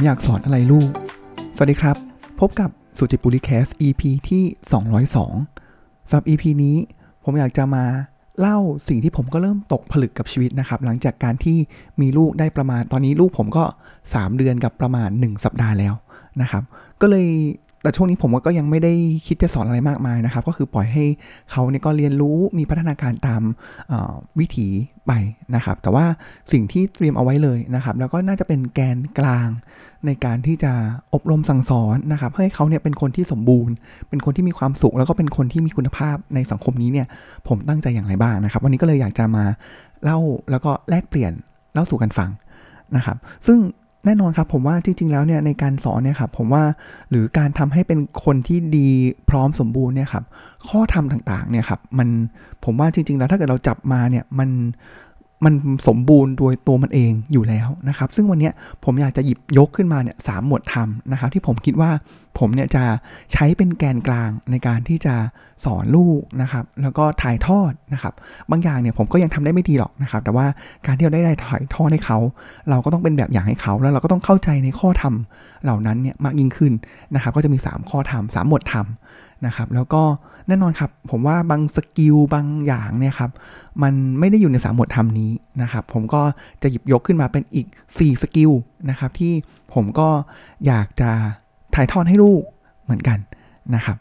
ผมอยากสอนอะไรลูก สวัสดีครับ พบกับสุจิตบุรีแคส EP ที่ 202สำหรับ EP นี้ผมอยากจะมาเล่าสิ่งที่ผมก็เริ่มตกผลึกกับชีวิตนะครับ หลังจากการที่มีลูกได้ประมาณตอนนี้ลูกผมก็ 3 เดือนกับประมาณ 1 สัปดาห์แล้วนะครับ ก็เลย แต่ช่วงนี้ผมก็ยังไม่ได้คิดจะสอนอะไรมากมายนะครับ ก็คือปล่อยให้เขาเนี่ยก็เรียนรู้มีพัฒนาการตามวิถีไปนะครับ แต่ว่าสิ่งที่เตรียมเอาไว้เลยนะครับ แล้วก็น่าจะเป็นแกนกลางในการที่จะอบรมสั่งสอนนะครับให้เขาเนี่ยเป็นคนที่สมบูรณ์ เป็นคนที่มีความสุข แล้วก็เป็นคนที่มีคุณภาพในสังคมนี้เนี่ย ผมตั้งใจอย่างไรบ้างนะครับ วันนี้ก็เลยอยากจะมาเล่าแล้วก็แลกเปลี่ยนเล่าสู่กันฟังนะครับ ซึ่ง แน่นอนครับผมว่าจริง ๆ แล้วเนี่ยในการสอนเนี่ยครับผมว่าหรือการทำให้เป็นคนที่ดีพร้อมสมบูรณ์เนี่ยครับข้อธรรมต่างๆเนี่ยครับมันผมว่าจริง ๆ แล้วถ้าเกิดเราจับมาเนี่ยมันมันสมบูรณ์โดยตัวมันเองอยู่แล้วนะครับ ซึ่งวันนี้ผมอยากจะหยิบยกขึ้นมาเนี่ยสามหมวดธรรมนะครับ ที่ผมคิดว่าผมเนี่ยจะใช้เป็นแกนกลางในการที่จะสอนลูกนะครับ แล้วก็ถ่ายทอดนะครับ บางอย่างเนี่ยผมก็ยังทำได้ไม่ดีหรอกนะครับ แต่ว่าการที่เราได้ถ่ายทอดให้เขา เราก็ต้องเป็นแบบอย่างให้เขา แล้วเราก็ต้องเข้าใจในข้อธรรมเหล่านั้นเนี่ยมากยิ่งขึ้นนะครับ ก็จะมี 3 ข้อธรรมสามหมวดธรรมนะครับ แล้วก็แน่นอนครับ ผมว่าบาง skill บางอย่างเนี่ยครับ มันไม่ได้อยู่ในสามหมวดธรรมนี้นะครับ ผมก็จะหยิบยกขึ้นมาเป็นอีก 4 skill นะครับที่ผมก็อยากจะ ถ่ายทอดให้ลูกเหมือนกันนะครับ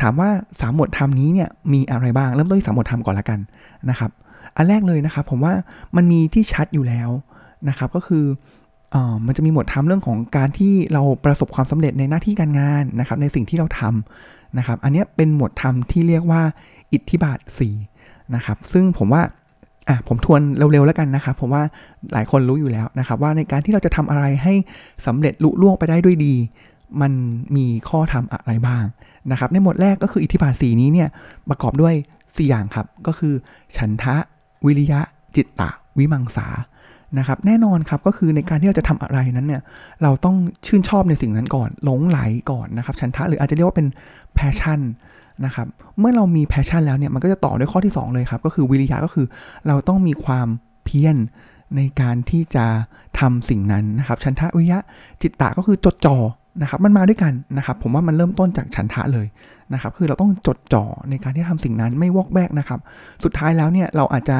ถามว่าสามหมวดธรรมนี้เนี่ยมีอะไรบ้าง เริ่มต้นที่สามหมวดธรรมก่อนละกันนะครับ อันแรกเลยนะครับผมว่ามันมีที่ชัดอยู่แล้วนะครับ ก็คืออมันจะมีหมวดธรรมเรื่องของการที่เราประสบความสำเร็จในหน้าที่การงานนะครับ ในสิ่งที่เราทำนะครับ อันนี้เป็นหมวดธรรมที่เรียกว่าอิทธิบาท4นะครับ ซึ่งผมว่าอะผมทวนเร็วๆแล้วกันนะครับผมว่าหลายคนรู้อยู่แล้วนะครับ ว่าในการที่เราจะทำอะไรให้สำเร็จลุล่วงไปได้ด้วยดี มันมีข้อทำอะไรบ้างนะครับ ในหมวดแรกก็คืออิทธิบาทสีนี้เนี่ยประกอบด้วย 4 อย่างครับ ก็คือ ฉันทะ วิริยะ จิตตะ วิมังสานะครับ แน่นอนครับก็คือในการที่เราจะทำอะไรนั้นเนี่ยเราต้องชื่นชอบในสิ่งนั้นก่อนหลงไหลก่อนนะครับ ฉันทะหรืออาจจะเรียกว่าเป็น passion นะครับ เมื่อเรามี passion แล้วเนี่ยมันก็จะต่อด้วยข้อที่ 2 เลยครับ ก็คือวิริยะก็คือเราต้องมีความเพียรในการที่จะทำสิ่งนั้นนะครับฉันทะวิริยะจิตตะก็คือจดจ่อ นะครับมันมาด้วยกันนะครับผมว่ามันเริ่มต้นจากฉันทะเลยนะครับคือเราต้องจดจ่อในการที่ทำสิ่งนั้นไม่วอกแวกนะครับสุดท้ายแล้วเนี่ยเราอาจจะ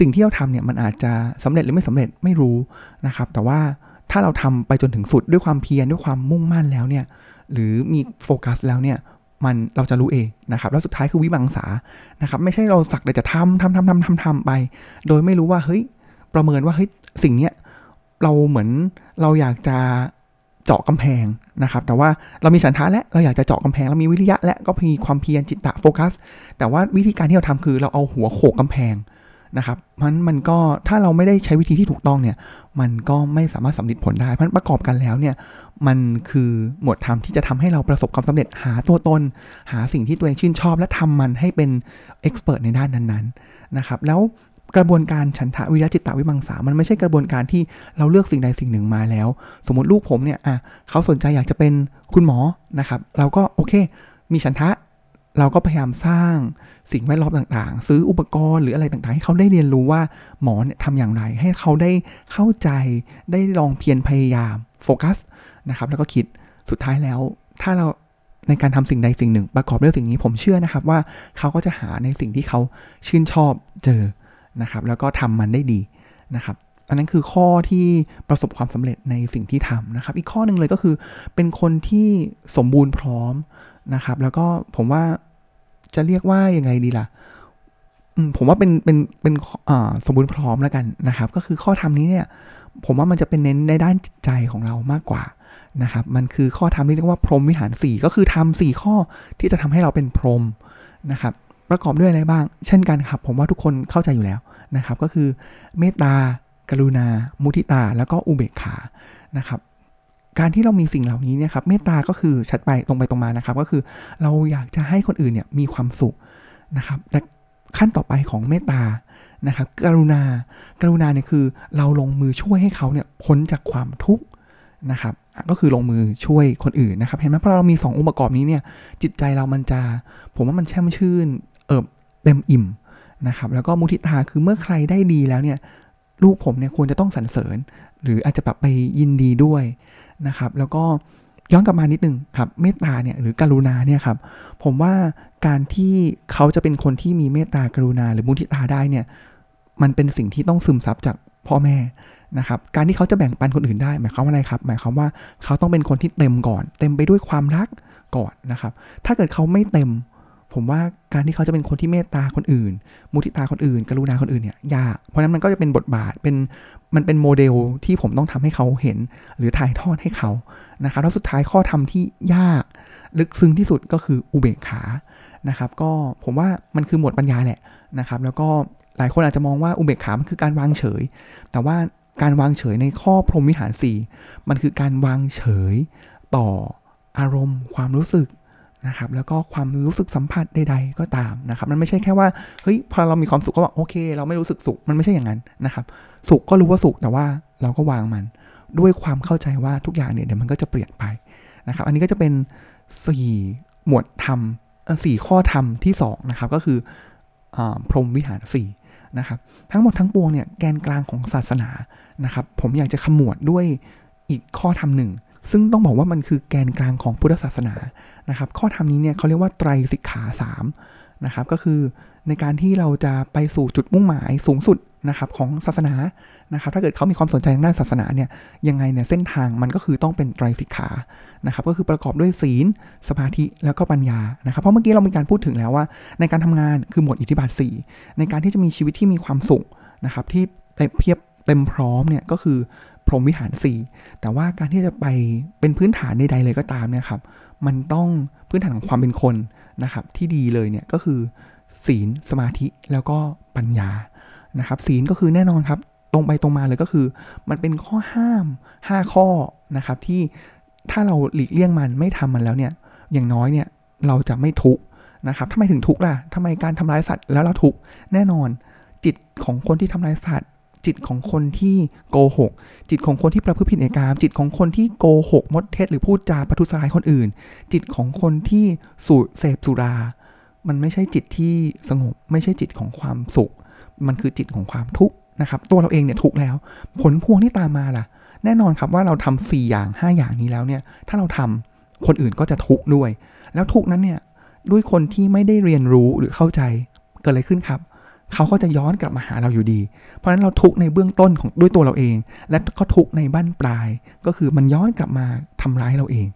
สิ่งที่เราทำเนี่ยมันอาจจะสำเร็จหรือไม่สำเร็จไม่รู้นะครับแต่ว่าถ้าเราทำไปจนถึงสุดด้วยความเพียรด้วยความมุ่งมั่นแล้วเนี่ยหรือมีโฟกัสแล้วเนี่ยมันเราจะรู้เองนะครับแล้วสุดท้ายคือวิบังสานะครับไม่ใช่เราสักแต่จะทำทำทำทำทำทำไป โดยไม่รู้ว่าเฮ้ยประเมินว่าเฮ้ยสิ่งเนี้ยเราเหมือนเราอยากจะ เจาะกำแพงนะครับ แต่ว่าเรามีสันทาและเราอยากจะเจาะกำแพงเรามีวิริยะ และก็มีความเพียรจิตตะโฟกัส แต่ว่าวิธีการที่เราทำคือเราเอาหัวโขกกำแพงนะครับมันมันก็ถ้าเราไม่ได้ใช้วิธีที่ถูกต้องเนี่ยมันก็ไม่สามารถสำเร็จผลได้เพราะประกอบกันแล้วเนี่ยมันคือหมวดธรรมที่จะทำให้เราประสบความสำเร็จหาตัวตน หาสิ่งที่ตัวเองชื่นชอบ และทำมันให้เป็นเอ็กซ์เพรสในด้านนั้นๆนะครับแล้ว กระบวนการฉันทะวิริยะจิตตวิมังสา มันไม่ใช่กระบวนการที่เราเลือกสิ่งใดสิ่งหนึ่งมาแล้ว สมมติลูกผมเนี่ยอะเขาสนใจอยากจะเป็นคุณหมอนะครับ เราก็โอเค มีฉันทะ เราก็พยายามสร้างสิ่งแวดล้อมต่างๆ ซื้ออุปกรณ์หรืออะไรต่างๆ ให้เขาได้เรียนรู้ว่าหมอเนี่ยทำอย่างไร ให้เขาได้เข้าใจได้ลองเพียรพยายามโฟกัสนะครับแล้วก็คิดสุดท้ายแล้ว ถ้าเราในการทำสิ่งใดสิ่งหนึ่ง ประกอบด้วยสิ่งนี้ผมเชื่อนะครับว่าเขาก็จะหาในสิ่งที่เขาชื่นชอบเจอ นะครับ แล้วก็ทำมันได้ดีนะครับ อันนั้นคือข้อที่ประสบความสำเร็จในสิ่งที่ทำนะครับ อีกข้อหนึ่งเลยก็คือเป็นคนที่สมบูรณ์พร้อมนะครับ แล้วก็ผมว่าจะเรียกว่ายังไงดีล่ะผมว่าเป็นเป็นเป็นสมบูรณ์พร้อมแล้วกันนะครับ ก็คือข้อธรรมนี้เนี่ยผมว่ามันจะเป็นเน้นในด้านจิตใจของเรามากกว่านะครับ มันคือข้อธรรมที่เรียกว่าพรหมวิหาร 4 ก็คือทำสี่ข้อที่จะทำให้เราเป็นพรหมนะครับ ประกอบด้วยอะไรบ้าง เช่นกันครับ ผมว่าทุกคนเข้าใจอยู่แล้ว นะครับก็คือเมตตากรุณา มุทิตา แล้วก็อุเบกขานะครับการที่เรามีสิ่งเหล่านี้เนี่ยครับเมตตาก็คือชัดไปตรงไปตรงมานะครับ ก็คือเราอยากจะให้คนอื่นเนี่ยมีความสุขนะครับแต่ขั้นต่อไปของเมตตานะครับกรุณา กรุณาเนี่ยคือเราลงมือช่วยให้เขาเนี่ยพ้นจากความทุกข์นะครับ ก็คือลงมือช่วยคนอื่นนะครับ เห็นไหมเพราะเรามี 2 องค์ประกอบนี้เนี่ยจิตใจเรามันจะ ผมว่ามันแช่มชื่นเอิบเต็มอิ่ม นะครับแล้วก็มุทิตาคือเมื่อใครได้ดีแล้วเนี่ยลูกผมเนี่ยควรจะต้องสรรเสริญ หรืออาจจะแบบไปยินดีด้วยนะครับ แล้วก็ย้อนกลับมานิดนึงครับเมตตาเนี่ยหรือกรุณาเนี่ยครับผมว่าการที่เขาจะเป็นคนที่มีเมตตากรุณาหรือมุทิตาได้เนี่ยมันเป็นสิ่งที่ต้องซึมซับจากพ่อแม่นะครับการที่เขาจะแบ่งปันคนอื่นได้หมายความว่าอะไรครับ หมายความว่าเขาต้องเป็นคนที่เต็มก่อน เต็มไปด้วยความรักก่อนนะครับ ถ้าเกิดเขาไม่เต็ม ผมว่าการที่เขาจะเป็นคนที่เมตตาคนอื่น มุทิตาคนอื่น กรุณาคนอื่นเนี่ยยาก เพราะนั้นมันก็จะเป็นบทบาทเป็นมันเป็นโมเดลที่ผมต้องทำให้เขาเห็น หรือถ่ายทอดให้เขานะครับแล้วสุดท้ายข้อธรรมที่ยาก ลึกซึ้งที่สุดก็คืออุเบกขานะครับ ก็ผมว่ามันคือหมวดปัญญาแหละนะครับ แล้วก็หลายคนอาจจะมองว่าอุเบกขา มันคือการวางเฉย แต่ว่าการวางเฉยในข้อพรหมวิหารสี่มันคือการวางเฉยต่ออารมณ์ ความรู้สึก นะครับแล้วก็ความรู้สึกสัมผัสใดๆก็ตามนะครับมันไม่ใช่แค่ว่าเฮ้ยพอเรามีความสุขก็บอกโอเค เราไม่รู้สึกสุขมันไม่ใช่อย่างนั้นนะครับสุขก็รู้ว่าสุขแต่ว่าเราก็วางมัน ด้วยความเข้าใจว่าทุกอย่างเนี่ยเดี๋ยวมันก็จะเปลี่ยนไปนะครับอันนี้ก็จะเป็น 4 หมวดธรรมสี่ข้อธรรมที่2นะครับก็คืออพรหมวิหารสี่นะครับทั้งหมดทั้งปวงเนี่ยแกนกลางของศาสนานะครับผมอยากจะขมวดด้วยอีกข้อธรรมหนึ่ง ซึ่งต้องบอกว่ามันคือแกนกลางของพุทธศาสนานะครับ ข้อธรรมนี้เนี่ยเขาเรียกว่าไตรสิกขา3นะครับ ก็คือในการที่เราจะไปสู่จุดมุ่งหมายสูงสุดนะครับของศาสนานะครับ ถ้าเกิดเขามีความสนใจทางด้านศาสนาเนี่ยยังไงเนี่ยเส้นทางมันก็คือต้องเป็นไตรสิกขานะครับ ก็คือประกอบด้วยศีล สมาธิแล้วก็ปัญญานะครับ เพราะเมื่อกี้เรามีการพูดถึงแล้วว่า ในการทำงานคือหมวดอิทธิบาท 4 ในการที่จะมีชีวิตที่มีความสุขนะครับที่เต็มเพียบเต็มพร้อมเนี่ยก็คือ พรหมวิหาร 4 แต่ว่าการที่จะไปเป็นพื้นฐานใดๆเลยก็ตามเนี่ยครับ มันต้องพื้นฐานของความเป็นคนนะครับ ที่ดีเลยเนี่ยก็คือศีลสมาธิแล้วก็ปัญญานะครับศีลก็คือแน่นอนครับ ตรงไปตรงมาเลยก็คือ มันเป็นข้อห้าม 5 ข้อนะครับที่ถ้าเราหลีกเลี่ยงมันไม่ทำมันแล้วเนี่ยอย่างน้อยเนี่ยเราจะไม่ทุกนะครับทำไมถึงทุกล่ะทำไมการทำร้ายสัตว์แล้วเราทุกแน่นอนจิตของคนที่ทำร้ายสัตว์ จิตของคนที่โกหก จิตของคนที่ประพฤติผิดในกาม จิตของคนที่โกหกมดเท็จหรือพูดจาประทุษร้ายคนอื่น จิตของคนที่สูเสพสุรา มันไม่ใช่จิตที่สงบ ไม่ใช่จิตของความสุข มันคือจิตของความทุกข์นะครับ ตัวเราเองเนี่ยทุกแล้ว ผลพวงที่ตามมาล่ะ แน่นอนครับว่าเราทำ4อย่าง 5 อย่างนี้แล้วเนี่ย ถ้าเราทำคนอื่นก็จะทุกข์ด้วย แล้วทุกข์นั้นเนี่ย ด้วยคนที่ไม่ได้เรียนรู้หรือเข้าใจ เกิดอะไรขึ้นครับ เขาก็จะย้อนกลับมาหาเราอยู่ดี เพราะฉะนั้นเราทุกข์ในเบื้องต้นของด้วยตัวเราเอง และก็ทุกข์ในบ้านปลาย ก็คือมันย้อนกลับมาทำร้ายเราเอง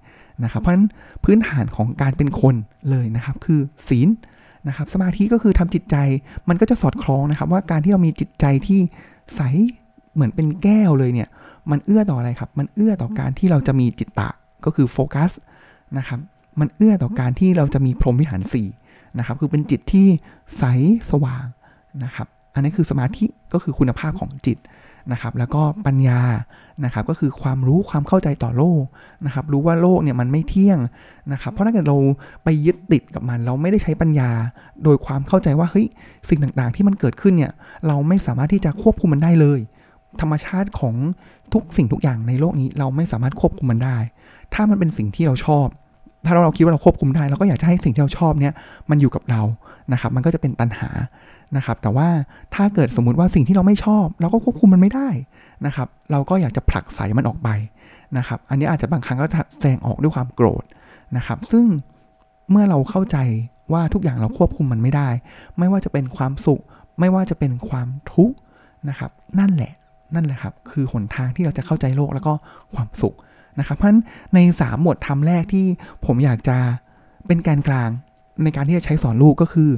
นะครับเพราะฉะนั้นพื้นฐานของการเป็นคนเลยนะครับ คือศีลนะครับ สมาธิก็คือทำจิตใจ มันก็จะสอดคล้องนะครับ ว่าการที่เรามีจิตใจที่ใสเหมือนเป็นแก้วเลยเนี่ย มันเอื้อต่ออะไรครับ มันเอื้อต่อการที่เราจะมีจิตตะก็คือโฟกัสนะครับ มันเอื้อต่อการที่เราจะมีพรหมวิหารสี่นะครับ คือเป็นจิตที่ใสสว่าง นะครับ อันนี้คือสมาธิก็คือคุณภาพของจิตนะครับ แล้วก็ปัญญานะครับ ก็คือความรู้ความเข้าใจต่อโลกนะครับ รู้ว่าโลกเนี่ยมันไม่เที่ยงนะครับ เพราะถ้าเกิดเราไปยึดติดกับมัน เราไม่ได้ใช้ปัญญา โดยความเข้าใจว่าเฮ้ยสิ่งต่างๆ ที่มันเกิดขึ้นเนี่ย เราไม่สามารถที่จะควบคุมมันได้เลย ธรรมชาติของทุกสิ่งทุกอย่างในโลกนี้ เราไม่สามารถควบคุมมันได้ ถ้ามันเป็นสิ่งที่เราชอบ ถ้าเราเราคิดว่าเราควบคุมได้ เราก็อยากจะให้สิ่งที่เราชอบเนี่ยมันอยู่กับเรานะครับมันก็จะเป็นตันหานะครับแต่ว่าถ้าเกิดสมมุติว่าสิ่งที่เราไม่ชอบ เราก็ควบคุมมันไม่ได้นะครับเราก็อยากจะผลักใสมันออกไปนะครับอันนี้อาจจะบางครั้งก็แสดงออกด้วยความโกรธนะครับซึ่งเมื่อเราเข้าใจว่าทุกอย่างเราควบคุมมันไม่ได้ ไม่ว่าจะเป็นความสุข ไม่ว่าจะเป็นความทุกข์นะครับ นั่นแหละนั่นแหละครับ คือหนทางที่เราจะเข้าใจโลกแล้วก็ความสุข นะครับ เพราะฉะนั้นใน 3 หมวดธรรมแรกที่ผมอยากจะเป็นการกลางในการที่จะใช้สอนลูกก็คือ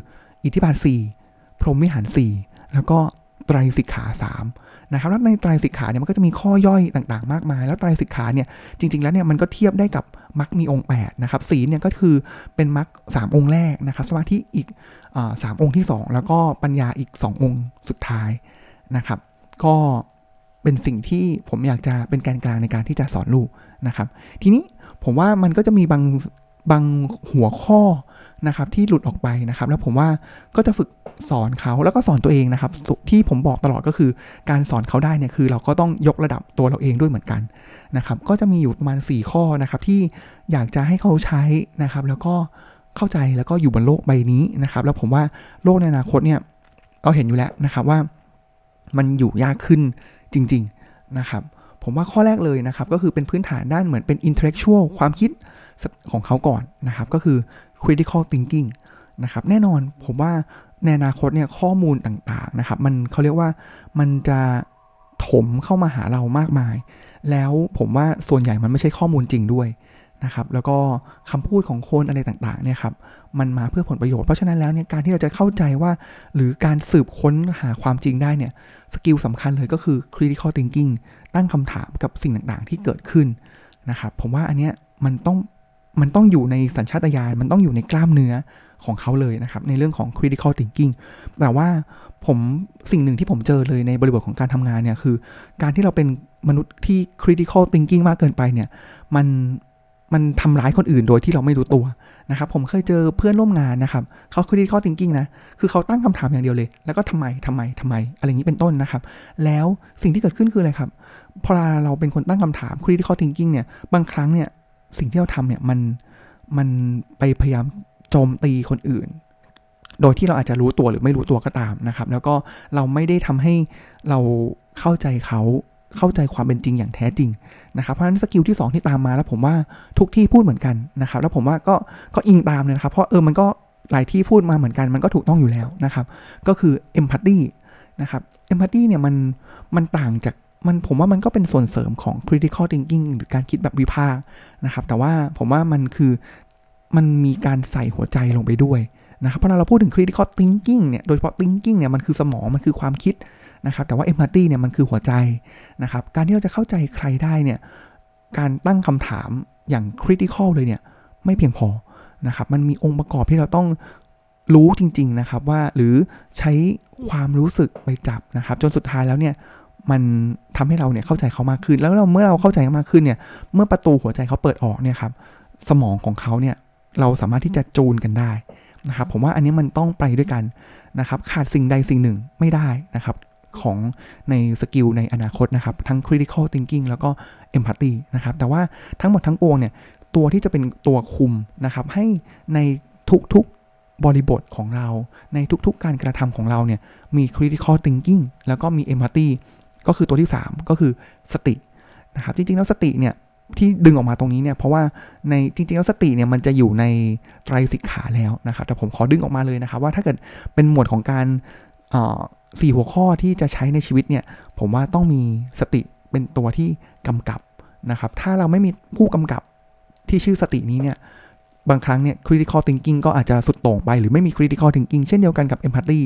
อิทธิบาท 4 พรหมวิหาร 4 แล้วก็ไตรสิกขา 3 นะครับ แล้วในไตรสิกขาเนี่ยมันก็จะมีข้อย่อยต่างๆ มากมาย แล้วไตรสิกขาเนี่ยจริง ๆ แล้วเนี่ยมันก็เทียบได้กับมรรคมีองค์ 8 นะครับศีลเนี่ยก็คือเป็นมรรคสามองค์แรกนะครับ สมาธิอีกสามองค์ที่ 2 แล้วก็ปัญญาอีก 2 องค์สุดท้ายนะครับ ก็ เป็นสิ่งที่ผมอยากจะเป็นแกนกลางในการที่จะสอนลูกนะครับ ทีนี้ผมว่ามันก็จะมีบางบางหัวข้อนะครับที่หลุดออกไปนะครับ แล้วผมว่าก็จะฝึกสอนเขาแล้วก็สอนตัวเองนะครับ ที่ผมบอกตลอดก็คือการสอนเขาได้เนี่ยคือเราก็ต้องยกระดับตัวเราเองด้วยเหมือนกันนะครับ ก็จะมีอยู่ประมาณ 4 ข้อนะครับที่อยากจะให้เขาใช้นะครับ แล้วก็เข้าใจแล้วก็อยู่บนโลกใบนี้นะครับ แล้วผมว่าโลกในอนาคตเนี่ยเราเห็นอยู่แล้วนะครับว่ามันอยู่ยากขึ้น จริง ๆ นะครับ ผมว่าข้อแรกเลยนะครับ ก็คือเป็นพื้นฐานด้านเหมือนเป็น intellectual ความคิดของเขาก่อนนะครับ ก็คือ critical thinking นะครับแน่นอนผมว่าในอนาคตเนี่ยข้อมูลต่างๆนะครับ มันเขาเรียกว่ามันจะถมเข้ามาหาเรามากมาย แล้วผมว่าส่วนใหญ่มันไม่ใช่ข้อมูลจริงด้วย นะครับแล้วก็คำพูดของคนอะไรต่างๆเนี่ยครับมันมาเพื่อผลประโยชน์เพราะฉะนั้นแล้วเนี่ยการที่เราจะเข้าใจว่าหรือการสืบค้นหาความจริงได้เนี่ยสกิลสำคัญเลยก็คือ critical thinking ตั้งคำถามกับสิ่งต่างๆ ที่เกิดขึ้นนะครับผมว่าอันเนี้ยมันต้องมันต้องอยู่ในสัญชาตญาณมันต้องอยู่ในกล้ามเนื้อของเขาเลยนะครับ ในเรื่องของ critical thinking แต่ว่าผมสิ่งหนึ่งที่ผมเจอเลยในบริบทของการทำงานเนี่ยคือ การที่เราเป็นมนุษย์ที่ critical thinking มากเกินไปเนี่ย มัน มันทำร้ายคนอื่นโดยที่เราไม่รู้ตัวนะครับผมเคยเจอเพื่อนร่วมงานนะครับเขา critical thinking นะคือเขาตั้งคำถามอย่างเดียวเลย แล้วก็ทำไมทำไมทำไม อะไรอย่างนี้เป็นต้นนะครับ แล้วสิ่งที่เกิดขึ้นคืออะไรครับพอเราเป็นคนตั้งคำถาม critical thinking เนี่ยบางครั้งเนี่ยสิ่งที่เราทำเนี่ยมันมันไปพยายามโจมตีคนอื่น โดยที่เราอาจจะรู้ตัวหรือไม่รู้ตัวก็ตามนะครับ แล้วก็เราไม่ได้ทำให้เราเข้าใจเขา เข้าใจความเป็นจริงอย่างแท้จริงนะครับเพราะฉะนั้นสกิลที่ 2 ที่ตามมาแล้วผมว่าทุกที่พูดเหมือนกันนะครับแล้วผมว่าก็ก็อิงตามเลยนะครับ เพราะเออมันก็หลายที่พูดมาเหมือนกัน มันก็ถูกต้องอยู่แล้วนะครับ ก็คือเอมพัตตีนะครับเอมพัตตีเนี่ยมันมันต่างจากมันผมว่ามันก็เป็นส่วนเสริมของ critical thinking หรือการคิดแบบวิพากษ์นะครับ แต่ว่าผมว่ามันคือมันมีการใส่หัวใจลงไปด้วยนะครับเพราะเราพูดถึง critical thinking เนี่ยโดยเฉพาะ thinking เนี่ยมันคือสมองมันคือความคิด นะครับแต่ว่า empathy เนี่ยมันคือหัวใจนะครับการที่เราจะเข้าใจใครได้เนี่ยการตั้งคำถามอย่าง critical เลยเนี่ยไม่เพียงพอนะครับมันมีองค์ประกอบที่เราต้องรู้จริง ๆนะครับว่าหรือใช้ความรู้สึกไปจับนะครับ จนสุดท้ายแล้วเนี่ยมันทำให้เราเนี่ยเข้าใจเขามากขึ้น แล้วเราเมื่อเราเข้าใจมากขึ้นเนี่ยเมื่อประตูหัวใจเขาเปิดออกเนี่ยครับสมองของเขาเนี่ยเราสามารถที่จะจูนกันได้นะครับผมว่าอันนี้มันต้องไปด้วยกันนะครับ ขาดสิ่งใดสิ่งหนึ่งไม่ได้นะครับ ของในสกิลในอนาคตนะครับ ทั้ง critical thinking แล้วก็ empathy นะครับ แต่ว่าทั้งหมดทั้งปวงเนี่ย ตัวที่จะเป็นตัวคุมนะครับ ให้ในทุกๆบริบทของเรา ในทุกๆการกระทำของเราเนี่ย มี critical thinking แล้วก็มี empathy ก็คือตัวที่ 3 ก็คือสตินะครับ จริงๆ แล้วสติเนี่ยที่ดึงออกมาตรงนี้เนี่ยเพราะว่าในจริงๆแล้วสติเนี่ยมันจะอยู่ในไตรสิกขาแล้วนะครับแต่ผมขอดึงออกมาเลยนะครับ ว่าถ้าเกิดเป็นหมวดของการ สี่หัวข้อที่จะใช้ในชีวิตเนี่ยผมว่าต้องมีสติเป็นตัวที่กำกับนะครับ ถ้าเราไม่มีผู้กำกับที่ชื่อสตินี้เนี่ยบางครั้งเนี่ย critical thinking ก็อาจจะสุดโต่งไป หรือไม่มี critical thinking เช่นเดียวกันกับ empathy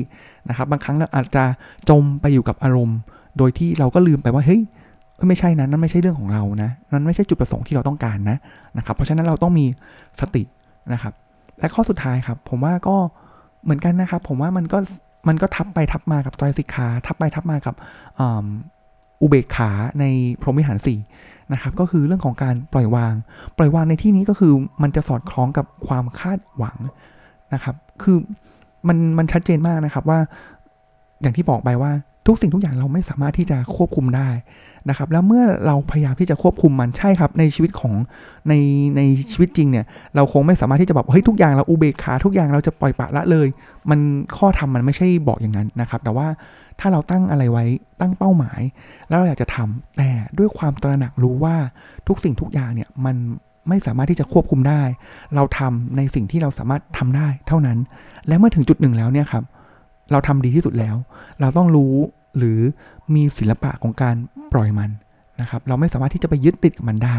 นะครับบางครั้งเราอาจจะจมไปอยู่กับอารมณ์ โดยที่เราก็ลืมไปว่าเฮ้ยไม่ใช่นะนั่นไม่ใช่เรื่องของเรานะนั่นไม่ใช่จุดประสงค์ที่เราต้องการนะนะครับ เพราะฉะนั้นเราต้องมีสตินะครับ และข้อสุดท้ายครับ ผมว่าก็เหมือนกันนะครับ ผมว่ามันก็ มันก็ทับไปทับมากับไตรสิกขา ทับไปทับมากับอุเบกขาในพรหมวิหารสี่นะครับ ก็คือเรื่องของการปล่อยวาง ปล่อยวางในที่นี้ก็คือมันจะสอดคล้องกับความคาดหวังนะครับ คือมันมันชัดเจนมากนะครับว่า อย่างที่บอกไปว่า ทุกสิ่งทุกอย่างเราไม่สามารถที่จะควบคุมได้นะครับ แล้วเมื่อเราพยายามที่จะควบคุมมันใช่ครับ ในชีวิตของในในชีวิตจริงเนี่ย เราคงไม่สามารถที่จะบอกเฮ้ยทุกอย่างเราอุเบกขาทุกอย่างเราจะปล่อยปละละเลย มันข้อทำมันไม่ใช่บอกอย่างนั้นนะครับ แต่ว่าถ้าเราตั้งอะไรไว้ตั้งเป้าหมาย แล้วเราอยากจะทำแต่ด้วยความตระหนักรู้ว่าทุกสิ่งทุกอย่างเนี่ยมันไม่สามารถที่จะควบคุมได้ เราทำในสิ่งที่เราสามารถทำได้เท่านั้น และเมื่อถึงจุดหนึ่งแล้วเนี่ยครับ เราทำดีที่สุดแล้ว เราต้องรู้ หรือมีศิลปะของการปล่อยมันนะครับ เราไม่สามารถที่จะไปยึดติดกับมันได้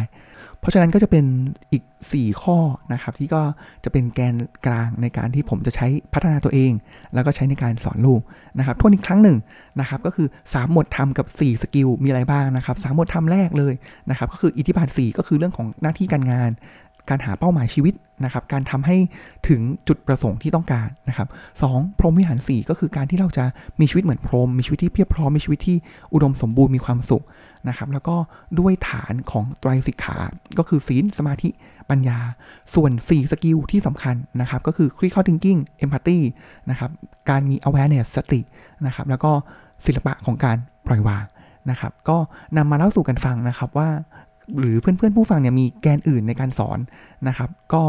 เพราะฉะนั้นก็จะเป็นอีก 4 ข้อนะครับ ที่ก็จะเป็นแกนกลางในการที่ผมจะใช้พัฒนาตัวเอง แล้วก็ใช้ในการสอนลูกนะครับทวนอีกครั้งหนึ่งนะครับ ก็คือ 3 หมวดธรรมกับ 4 สกิลมีอะไรบ้างนะครับ 3 หมวดธรรมแรกเลยนะครับ ก็คืออิทธิบาท4ก็คือเรื่องของหน้าที่การงาน การหาเป้าหมายชีวิตนะครับ การทำให้ถึงจุดประสงค์ที่ต้องการนะครับสพรหมวิหาร 4 ก็คือการที่เราจะมีชีวิตเหมือนพรหมมีชีวิตที่เพียบพร้อมมีชีวิตที่อุดมสมบูรณ์มีความสุขนะครับแล้วก็ด้วยฐานของไตรสิกขา ก็คือศีลสมาธิปัญญา ส่วน 4 สกิลที่สำคัญนะครับก็คือ critical thinking empathy นะครับการมี awareness สตินะครับแล้วก็ศิลปะของการปล่อยวางนะครับก็นำมาเล่าสู่กันฟังนะครับว่า หรือเพื่อนๆผู้ฟังเนี่ยมีแกนอื่นในการสอนนะครับ ก็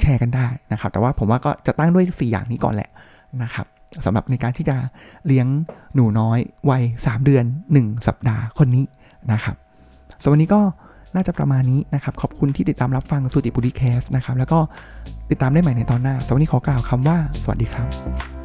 แชร์กันได้นะครับ แต่ว่าผมว่าก็จะตั้งด้วย 4 อย่างนี้ก่อนแหละนะครับสำหรับในการที่จะเลี้ยงหนูน้อยวัย 3 เดือน 1 สัปดาห์คนนี้นะครับสวันนี้ก็น่าจะประมาณนี้นะครับ ขอบคุณที่ติดตามรับฟังสุติบุรีแคสนะครับ แล้วก็ติดตามได้ใหม่ในตอนหน้าสวัสดีขอกล่าวคำว่า สวัสดีครับ